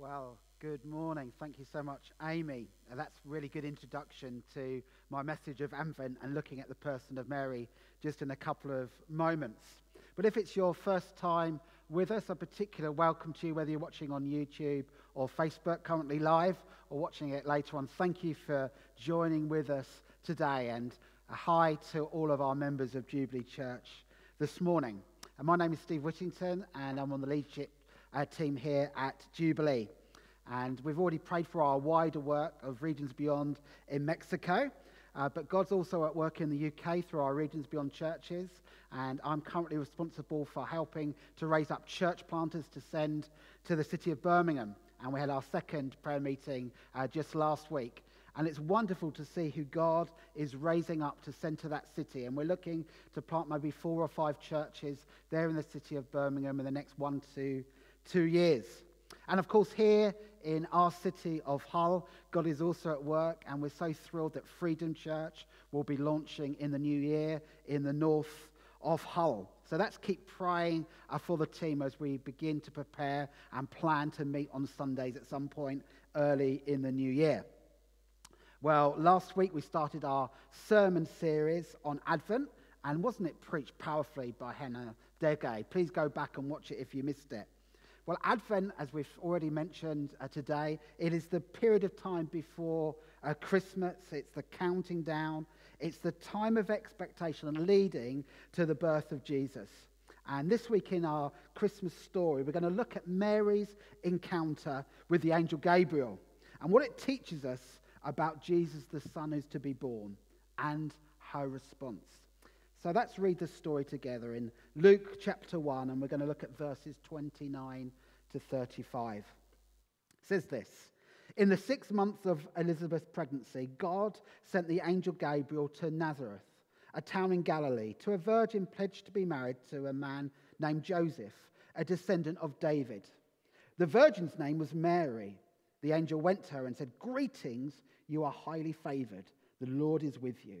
Well, good morning. Thank you so much, Amy. Uh, that's really good introduction to my message of Advent and looking at the person of Mary just in a couple of moments. But if it's your first time with us, a particular welcome to you, whether you're watching on YouTube or Facebook, currently live, or watching it later on. Thank you for joining with us today, and a hi to all of our members of Jubilee Church this morning. And my name is Steve Whittington, and I'm on the leadership uh, team here at Jubilee. And we've already prayed for our wider work of Regions Beyond in Mexico. Uh, but God's also at work in the UK through our Regions Beyond churches. And I'm currently responsible for helping to raise up church planters to send to the city of Birmingham. And we had our second prayer meeting uh, just last week. And it's wonderful to see who God is raising up to send to that city. And we're looking to plant maybe four or five churches there in the city of Birmingham in the next one to two years. And of course, here in our city of Hull, God is also at work, and we're so thrilled that Freedom Church will be launching in the new year in the north of Hull. So let's keep praying uh, for the team as we begin to prepare and plan to meet on Sundays at some point early in the new year. Well, last week we started our sermon series on Advent, and wasn't it preached powerfully by Hannah Degay? Please go back and watch it if you missed it. Well, Advent, as we've already mentioned uh, today, it is the period of time before uh, Christmas. It's the counting down. It's the time of expectation and leading to the birth of Jesus. And this week in our Christmas story, we're going to look at Mary's encounter with the angel Gabriel and what it teaches us about Jesus, the Son who's to be born, and her response. So let's read the story together in Luke chapter 1, and we're going to look at verses 29 to 35. It says this In the sixth month of Elizabeth's pregnancy, God sent the angel Gabriel to Nazareth, a town in Galilee, to a virgin pledged to be married to a man named Joseph, a descendant of David. The virgin's name was Mary. The angel went to her and said, Greetings, you are highly favored. The Lord is with you.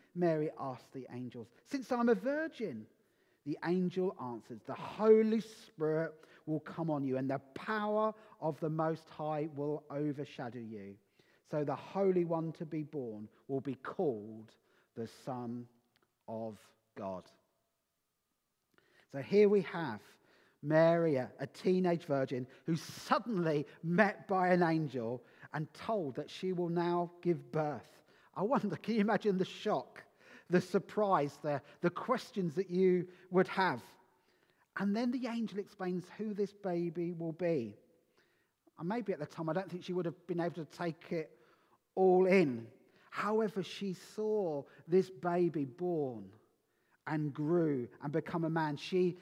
Mary asked the angels, Since I'm a virgin. The angel answered, The Holy Spirit will come on you, and the power of the Most High will overshadow you. So the Holy One to be born will be called the Son of God. So here we have Mary, a teenage virgin, who's suddenly met by an angel and told that she will now give birth. I wonder, can you imagine the shock, the surprise, the, the questions that you would have? And then the angel explains who this baby will be. And maybe at the time, I don't think she would have been able to take it all in. However, she saw this baby born and grew and become a man. She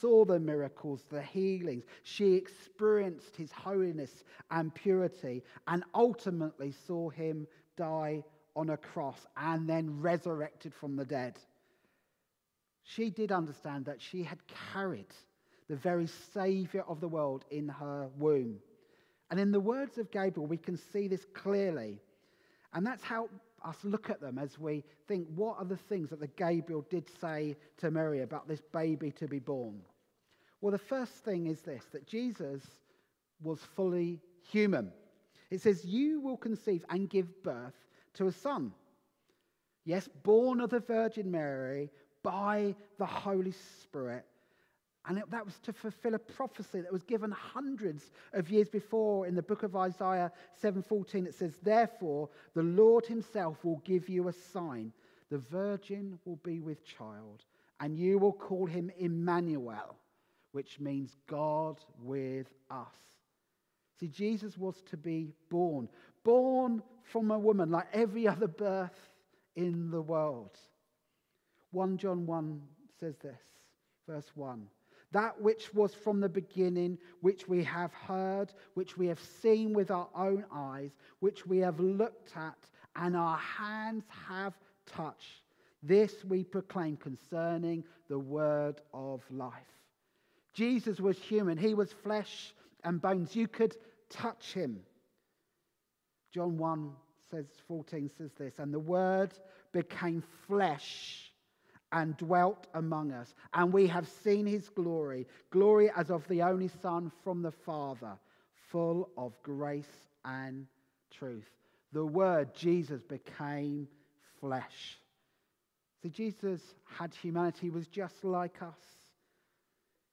saw the miracles, the healings. She experienced his holiness and purity and ultimately saw him die on a cross and then resurrected from the dead. She did understand that she had carried the very Savior of the world in her womb. And in the words of Gabriel, we can see this clearly. And that's how us look at them as we think what are the things that the Gabriel did say to Mary about this baby to be born? Well, the first thing is this that Jesus was fully human. It says, You will conceive and give birth to a son. Yes, born of the Virgin Mary by the Holy Spirit. And it, that was to fulfill a prophecy that was given hundreds of years before in the book of Isaiah 7:14 it says therefore the Lord himself will give you a sign the virgin will be with child and you will call him Emmanuel which means God with us. See Jesus was to be born born from a woman like every other birth in the world. 1 John 1 says this, verse 1. that which was from the beginning, which we have heard, which we have seen with our own eyes, which we have looked at, and our hands have touched. This we proclaim concerning the word of life. Jesus was human, he was flesh and bones. You could touch him. John 1 says, 14 says this, and the word became flesh and dwelt among us. And we have seen his glory, glory as of the only Son from the Father, full of grace and truth. The Word, Jesus, became flesh. See, Jesus had humanity, was just like us.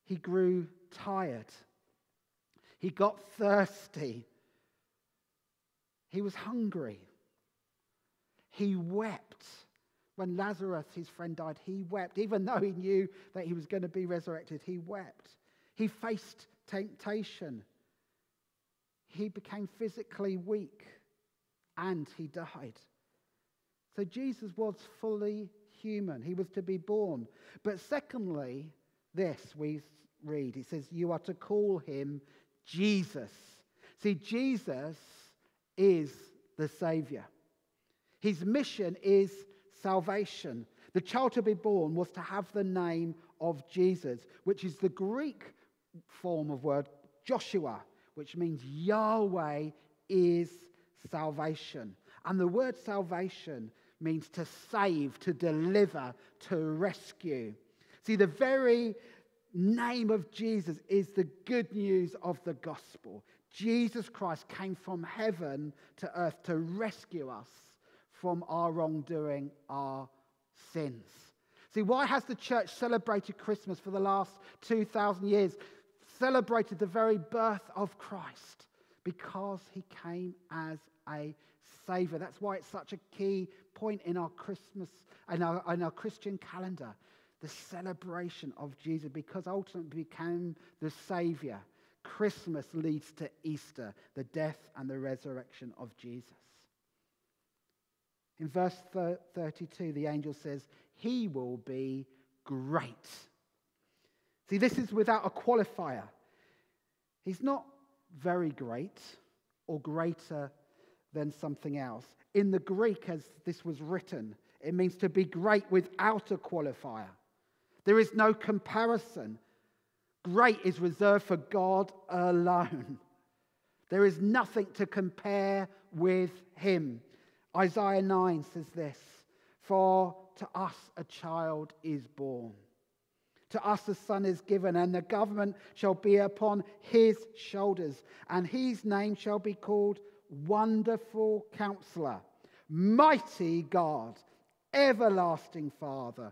He grew tired, he got thirsty, he was hungry, he wept when Lazarus, his friend, died, he wept. Even though he knew that he was going to be resurrected, he wept. He faced temptation. He became physically weak and he died. So Jesus was fully human. He was to be born. But secondly, this we read it says, You are to call him Jesus. See, Jesus is the Savior. His mission is salvation. The child to be born was to have the name of Jesus, which is the Greek form of word Joshua, which means Yahweh is salvation. And the word salvation means to save, to deliver, to rescue. See, the very name of Jesus is the good news of the gospel. Jesus Christ came from heaven to earth to rescue us from our wrongdoing, our sins. See, why has the church celebrated Christmas for the last 2,000 years? Celebrated the very birth of Christ because he came as a savior. That's why it's such a key point in our Christmas and our, our Christian calendar. The celebration of Jesus because ultimately became the savior. Christmas leads to Easter, the death and the resurrection of Jesus. In verse 32, the angel says, He will be great. See, this is without a qualifier. He's not very great or greater than something else. In the Greek, as this was written, it means to be great without a qualifier. There is no comparison. Great is reserved for God alone. There is nothing to compare with him. Isaiah 9 says this For to us a child is born, to us a son is given, and the government shall be upon his shoulders, and his name shall be called Wonderful Counselor, Mighty God, Everlasting Father,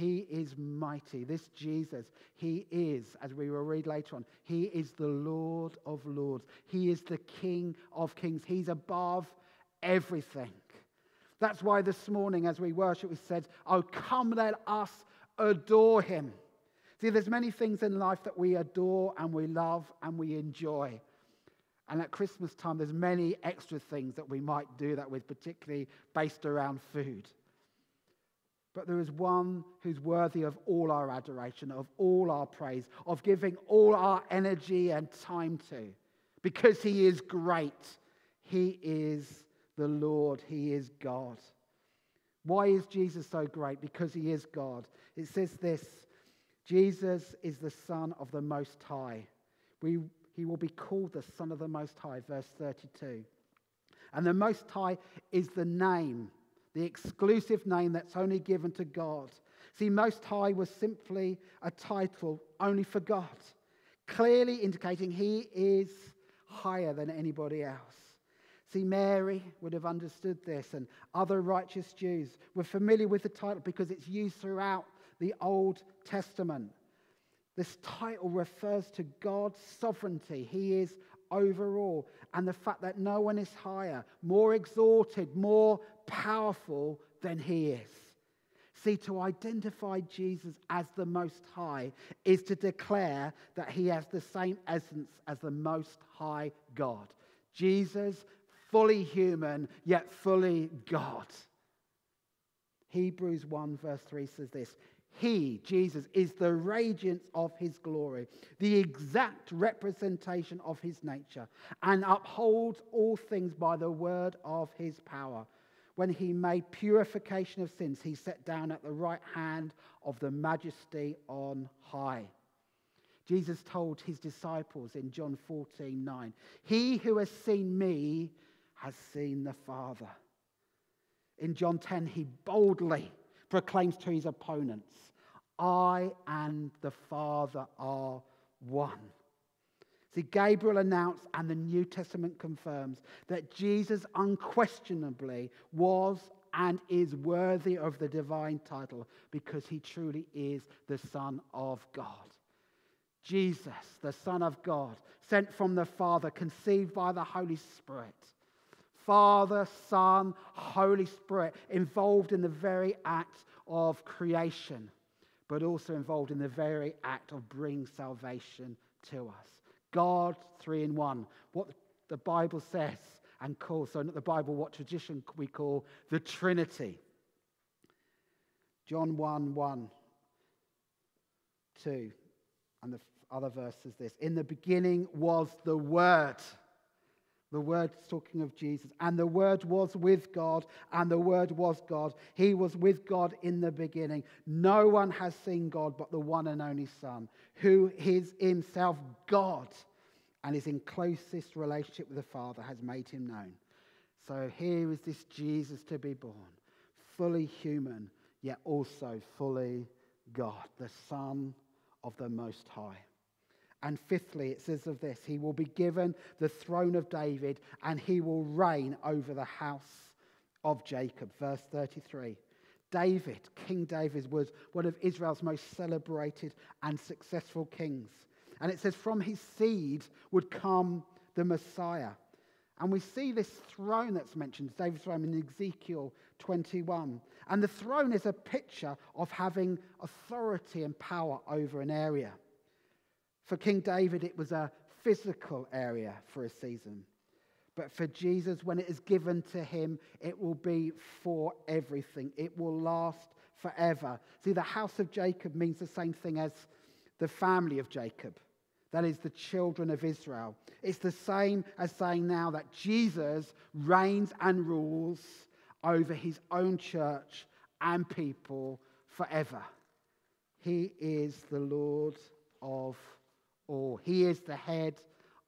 He is mighty. This Jesus, he is, as we will read later on, he is the Lord of lords. He is the King of kings. He's above everything. That's why this morning, as we worship, we said, Oh, come, let us adore him. See, there's many things in life that we adore and we love and we enjoy. And at Christmas time, there's many extra things that we might do that with, particularly based around food. But there is one who's worthy of all our adoration, of all our praise, of giving all our energy and time to, because he is great. He is the Lord, he is God. Why is Jesus so great? Because he is God. It says this Jesus is the Son of the Most High. We, he will be called the Son of the Most High, verse 32. And the Most High is the name, the exclusive name that's only given to God. See, Most High was simply a title only for God, clearly indicating he is higher than anybody else. See, Mary would have understood this, and other righteous Jews were familiar with the title because it's used throughout the Old Testament. This title refers to God's sovereignty. He is over all, and the fact that no one is higher, more exalted, more powerful than he is. See, to identify Jesus as the Most High is to declare that he has the same essence as the Most High God. Jesus, fully human, yet fully God. Hebrews 1, verse 3 says this He, Jesus, is the radiance of his glory, the exact representation of his nature, and upholds all things by the word of his power. When he made purification of sins, he sat down at the right hand of the majesty on high. Jesus told his disciples in John 14 9, He who has seen me has seen the Father. In John 10, he boldly proclaims to his opponents, I and the Father are one. See, Gabriel announced, and the New Testament confirms, that Jesus unquestionably was and is worthy of the divine title because he truly is the Son of God. Jesus, the Son of God, sent from the Father, conceived by the Holy Spirit. Father, Son, Holy Spirit, involved in the very act of creation, but also involved in the very act of bringing salvation to us. God, three in one. What the Bible says and calls, so not the Bible, what tradition we call the Trinity. John 1 1, 2, and the other verse is this In the beginning was the Word. The Word is talking of Jesus. And the Word was with God, and the Word was God. He was with God in the beginning. No one has seen God but the one and only Son, who is himself God and is in closest relationship with the Father, has made him known. So here is this Jesus to be born, fully human, yet also fully God, the Son of the Most High. And fifthly, it says of this He will be given the throne of David, and he will reign over the house of Jacob. Verse 33. David, King David, was one of Israel's most celebrated and successful kings. And it says, from his seed would come the Messiah. And we see this throne that's mentioned, David's throne in Ezekiel 21. And the throne is a picture of having authority and power over an area. For King David, it was a physical area for a season. But for Jesus, when it is given to him, it will be for everything. It will last forever. See, the house of Jacob means the same thing as the family of Jacob. That is the children of Israel. It's the same as saying now that Jesus reigns and rules over his own church and people forever. He is the Lord of all. He is the head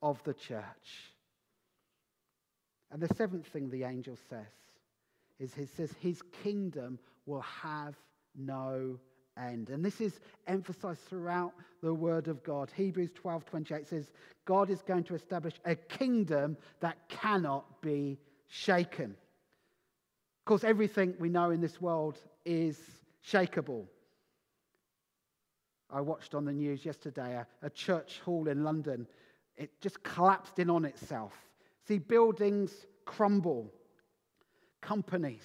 of the church. And the seventh thing the angel says is he says his kingdom will have no end. And this is emphasized throughout the word of God. Hebrews 12 28 says, God is going to establish a kingdom that cannot be shaken. Of course, everything we know in this world is shakable. I watched on the news yesterday a, a church hall in London. It just collapsed in on itself. See, buildings crumble, companies,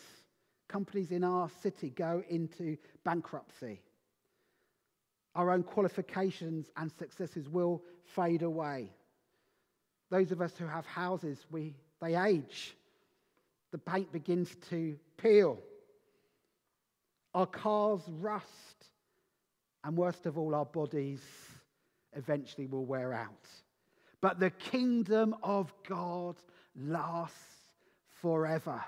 companies in our city go into bankruptcy. Our own qualifications and successes will fade away. Those of us who have houses, we, they age. The paint begins to peel. Our cars rust. And worst of all, our bodies eventually will wear out. But the kingdom of God lasts forever.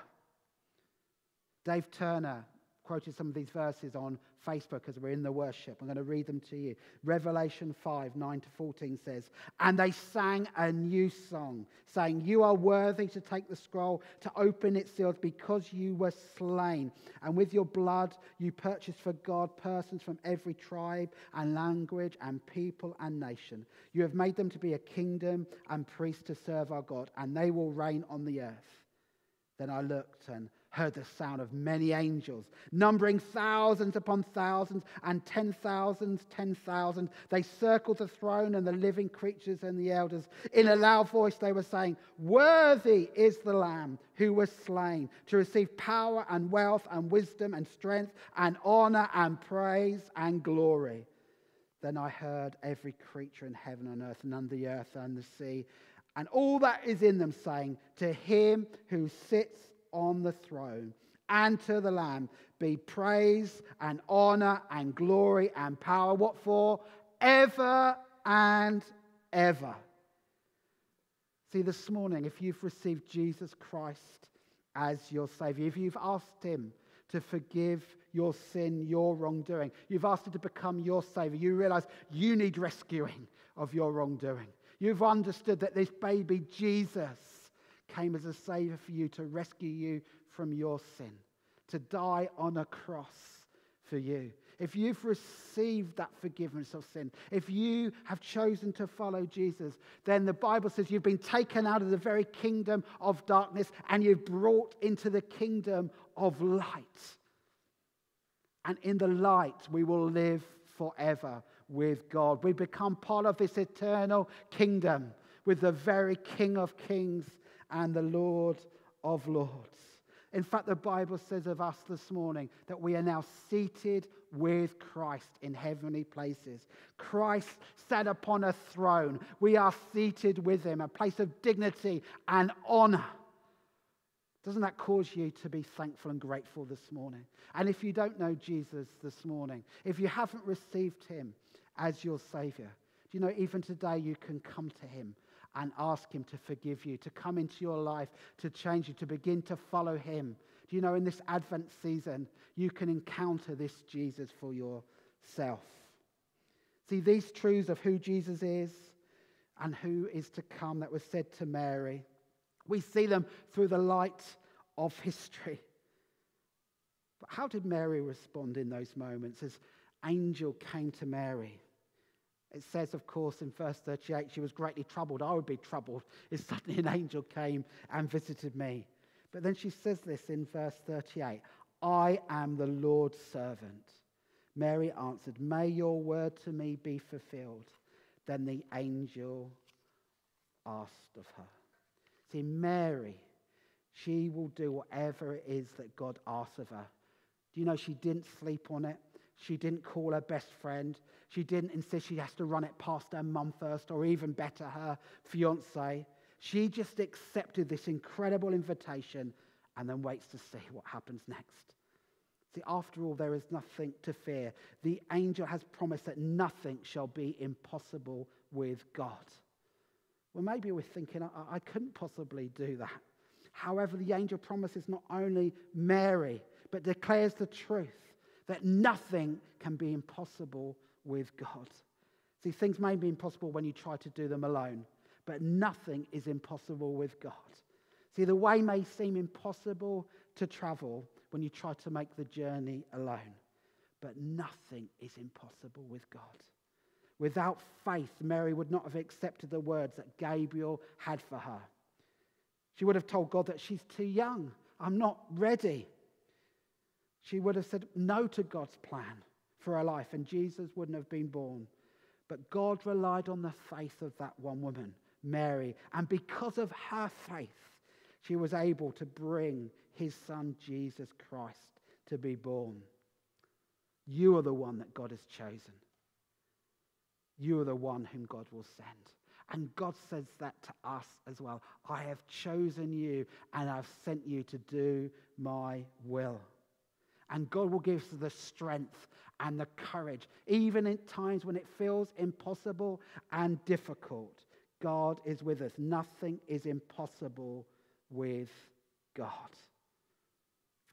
Dave Turner quoted some of these verses on Facebook as we're in the worship. I'm going to read them to you. Revelation 5 9 to 14 says, And they sang a new song, saying, You are worthy to take the scroll, to open its seals, because you were slain. And with your blood you purchased for God persons from every tribe and language and people and nation. You have made them to be a kingdom and priests to serve our God, and they will reign on the earth. Then I looked and heard the sound of many angels, numbering thousands upon thousands and ten thousands, ten thousand. They circled the throne and the living creatures and the elders. In a loud voice, they were saying, Worthy is the Lamb who was slain to receive power and wealth and wisdom and strength and honor and praise and glory. Then I heard every creature in heaven and earth and under the earth and the sea and all that is in them saying, To him who sits on the throne and to the Lamb be praise and honor and glory and power. What for? Ever and ever. See, this morning, if you've received Jesus Christ as your Savior, if you've asked Him to forgive your sin, your wrongdoing, you've asked Him to become your Savior, you realize you need rescuing of your wrongdoing. You've understood that this baby Jesus came as a savior for you to rescue you from your sin, to die on a cross for you. If you've received that forgiveness of sin, if you have chosen to follow Jesus, then the Bible says you've been taken out of the very kingdom of darkness and you've brought into the kingdom of light. And in the light, we will live forever with God. We become part of this eternal kingdom with the very King of kings and the Lord of lords. In fact, the Bible says of us this morning that we are now seated with Christ in heavenly places. Christ sat upon a throne. We are seated with him, a place of dignity and honor. Doesn't that cause you to be thankful and grateful this morning? And if you don't know Jesus this morning, if you haven't received him as your Savior, do you know even today you can come to him and ask Him to forgive you, to come into your life, to change you, to begin to follow Him. Do you know in this Advent season, you can encounter this Jesus for yourself? See, these truths of who Jesus is and who is to come that was said to Mary, we see them through the light of history. But how did Mary respond in those moments as angel came to Mary? It says, of course, in verse 38, she was greatly troubled. I would be troubled if suddenly an angel came and visited me. But then she says this in verse 38 I am the Lord's servant. Mary answered, May your word to me be fulfilled. Then the angel asked of her. See, Mary, she will do whatever it is that God asks of her. Do you know she didn't sleep on it? She didn't call her best friend. She didn't insist she has to run it past her mum first, or even better, her fiance. She just accepted this incredible invitation and then waits to see what happens next. See, after all, there is nothing to fear. The angel has promised that nothing shall be impossible with God. Well, maybe we're thinking, I, I couldn't possibly do that. However, the angel promises not only Mary, but declares the truth that nothing can be impossible with God. See, things may be impossible when you try to do them alone, but nothing is impossible with God. See, the way may seem impossible to travel when you try to make the journey alone, but nothing is impossible with God. Without faith, Mary would not have accepted the words that Gabriel had for her. She would have told God that she's too young. I'm not ready. She would have said no to God's plan for her life, and Jesus wouldn't have been born. But God relied on the faith of that one woman, Mary, and because of her faith, she was able to bring his son, Jesus Christ, to be born. You are the one that God has chosen. You are the one whom God will send. And God says that to us as well. I have chosen you and I've sent you to do my will. And God will give us the strength and the courage, even in times when it feels impossible and difficult. God is with us. Nothing is impossible with God.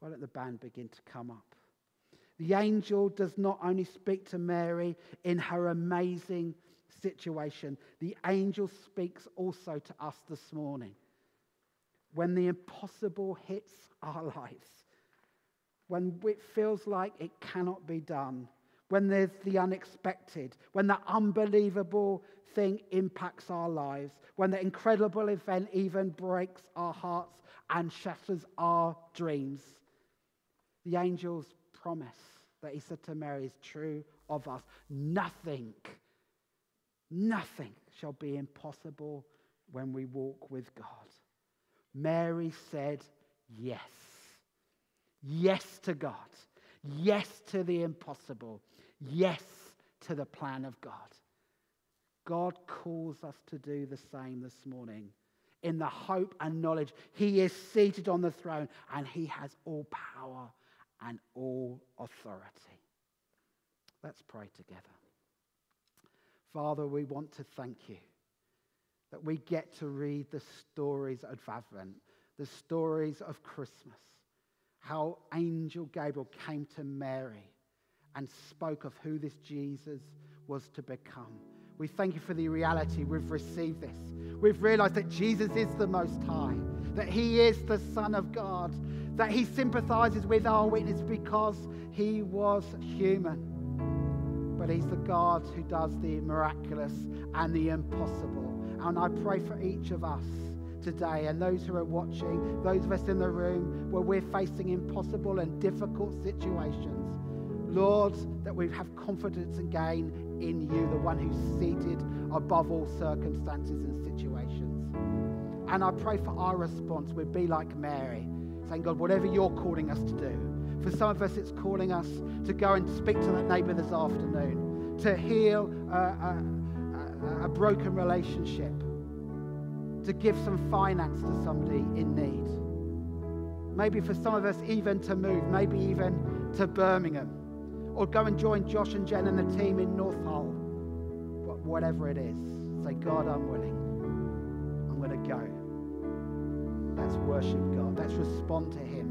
I let the band begin to come up. The angel does not only speak to Mary in her amazing situation, the angel speaks also to us this morning. When the impossible hits our lives, when it feels like it cannot be done, when there's the unexpected, when the unbelievable thing impacts our lives, when the incredible event even breaks our hearts and shatters our dreams. The angel's promise that he said to Mary is true of us. Nothing, nothing shall be impossible when we walk with God. Mary said yes. Yes to God. Yes to the impossible. Yes to the plan of God. God calls us to do the same this morning in the hope and knowledge He is seated on the throne and He has all power and all authority. Let's pray together. Father, we want to thank you that we get to read the stories of Advent, the stories of Christmas, how Angel Gabriel came to Mary and spoke of who this Jesus was to become. We thank you for the reality we've received this. We've realized that Jesus is the Most High, that He is the Son of God, that He sympathizes with our weakness because He was human. But He's the God who does the miraculous and the impossible. And I pray for each of us today and those who are watching, those of us in the room where we're facing impossible and difficult situations. Lord, that we have confidence again in you, the one who's seated above all circumstances and situations. And I pray for our response would be like Mary, saying, God, whatever you're calling us to do. For some of us, it's calling us to go and speak to that neighbor this afternoon, to heal a, a, a, a broken relationship, to give some finance to somebody in need. Maybe for some of us, even to move, maybe even to Birmingham or go and join Josh and Jen and the team in North Hull. But whatever it is, say, God, I'm willing. I'm going to go. Let's worship God. Let's respond to Him.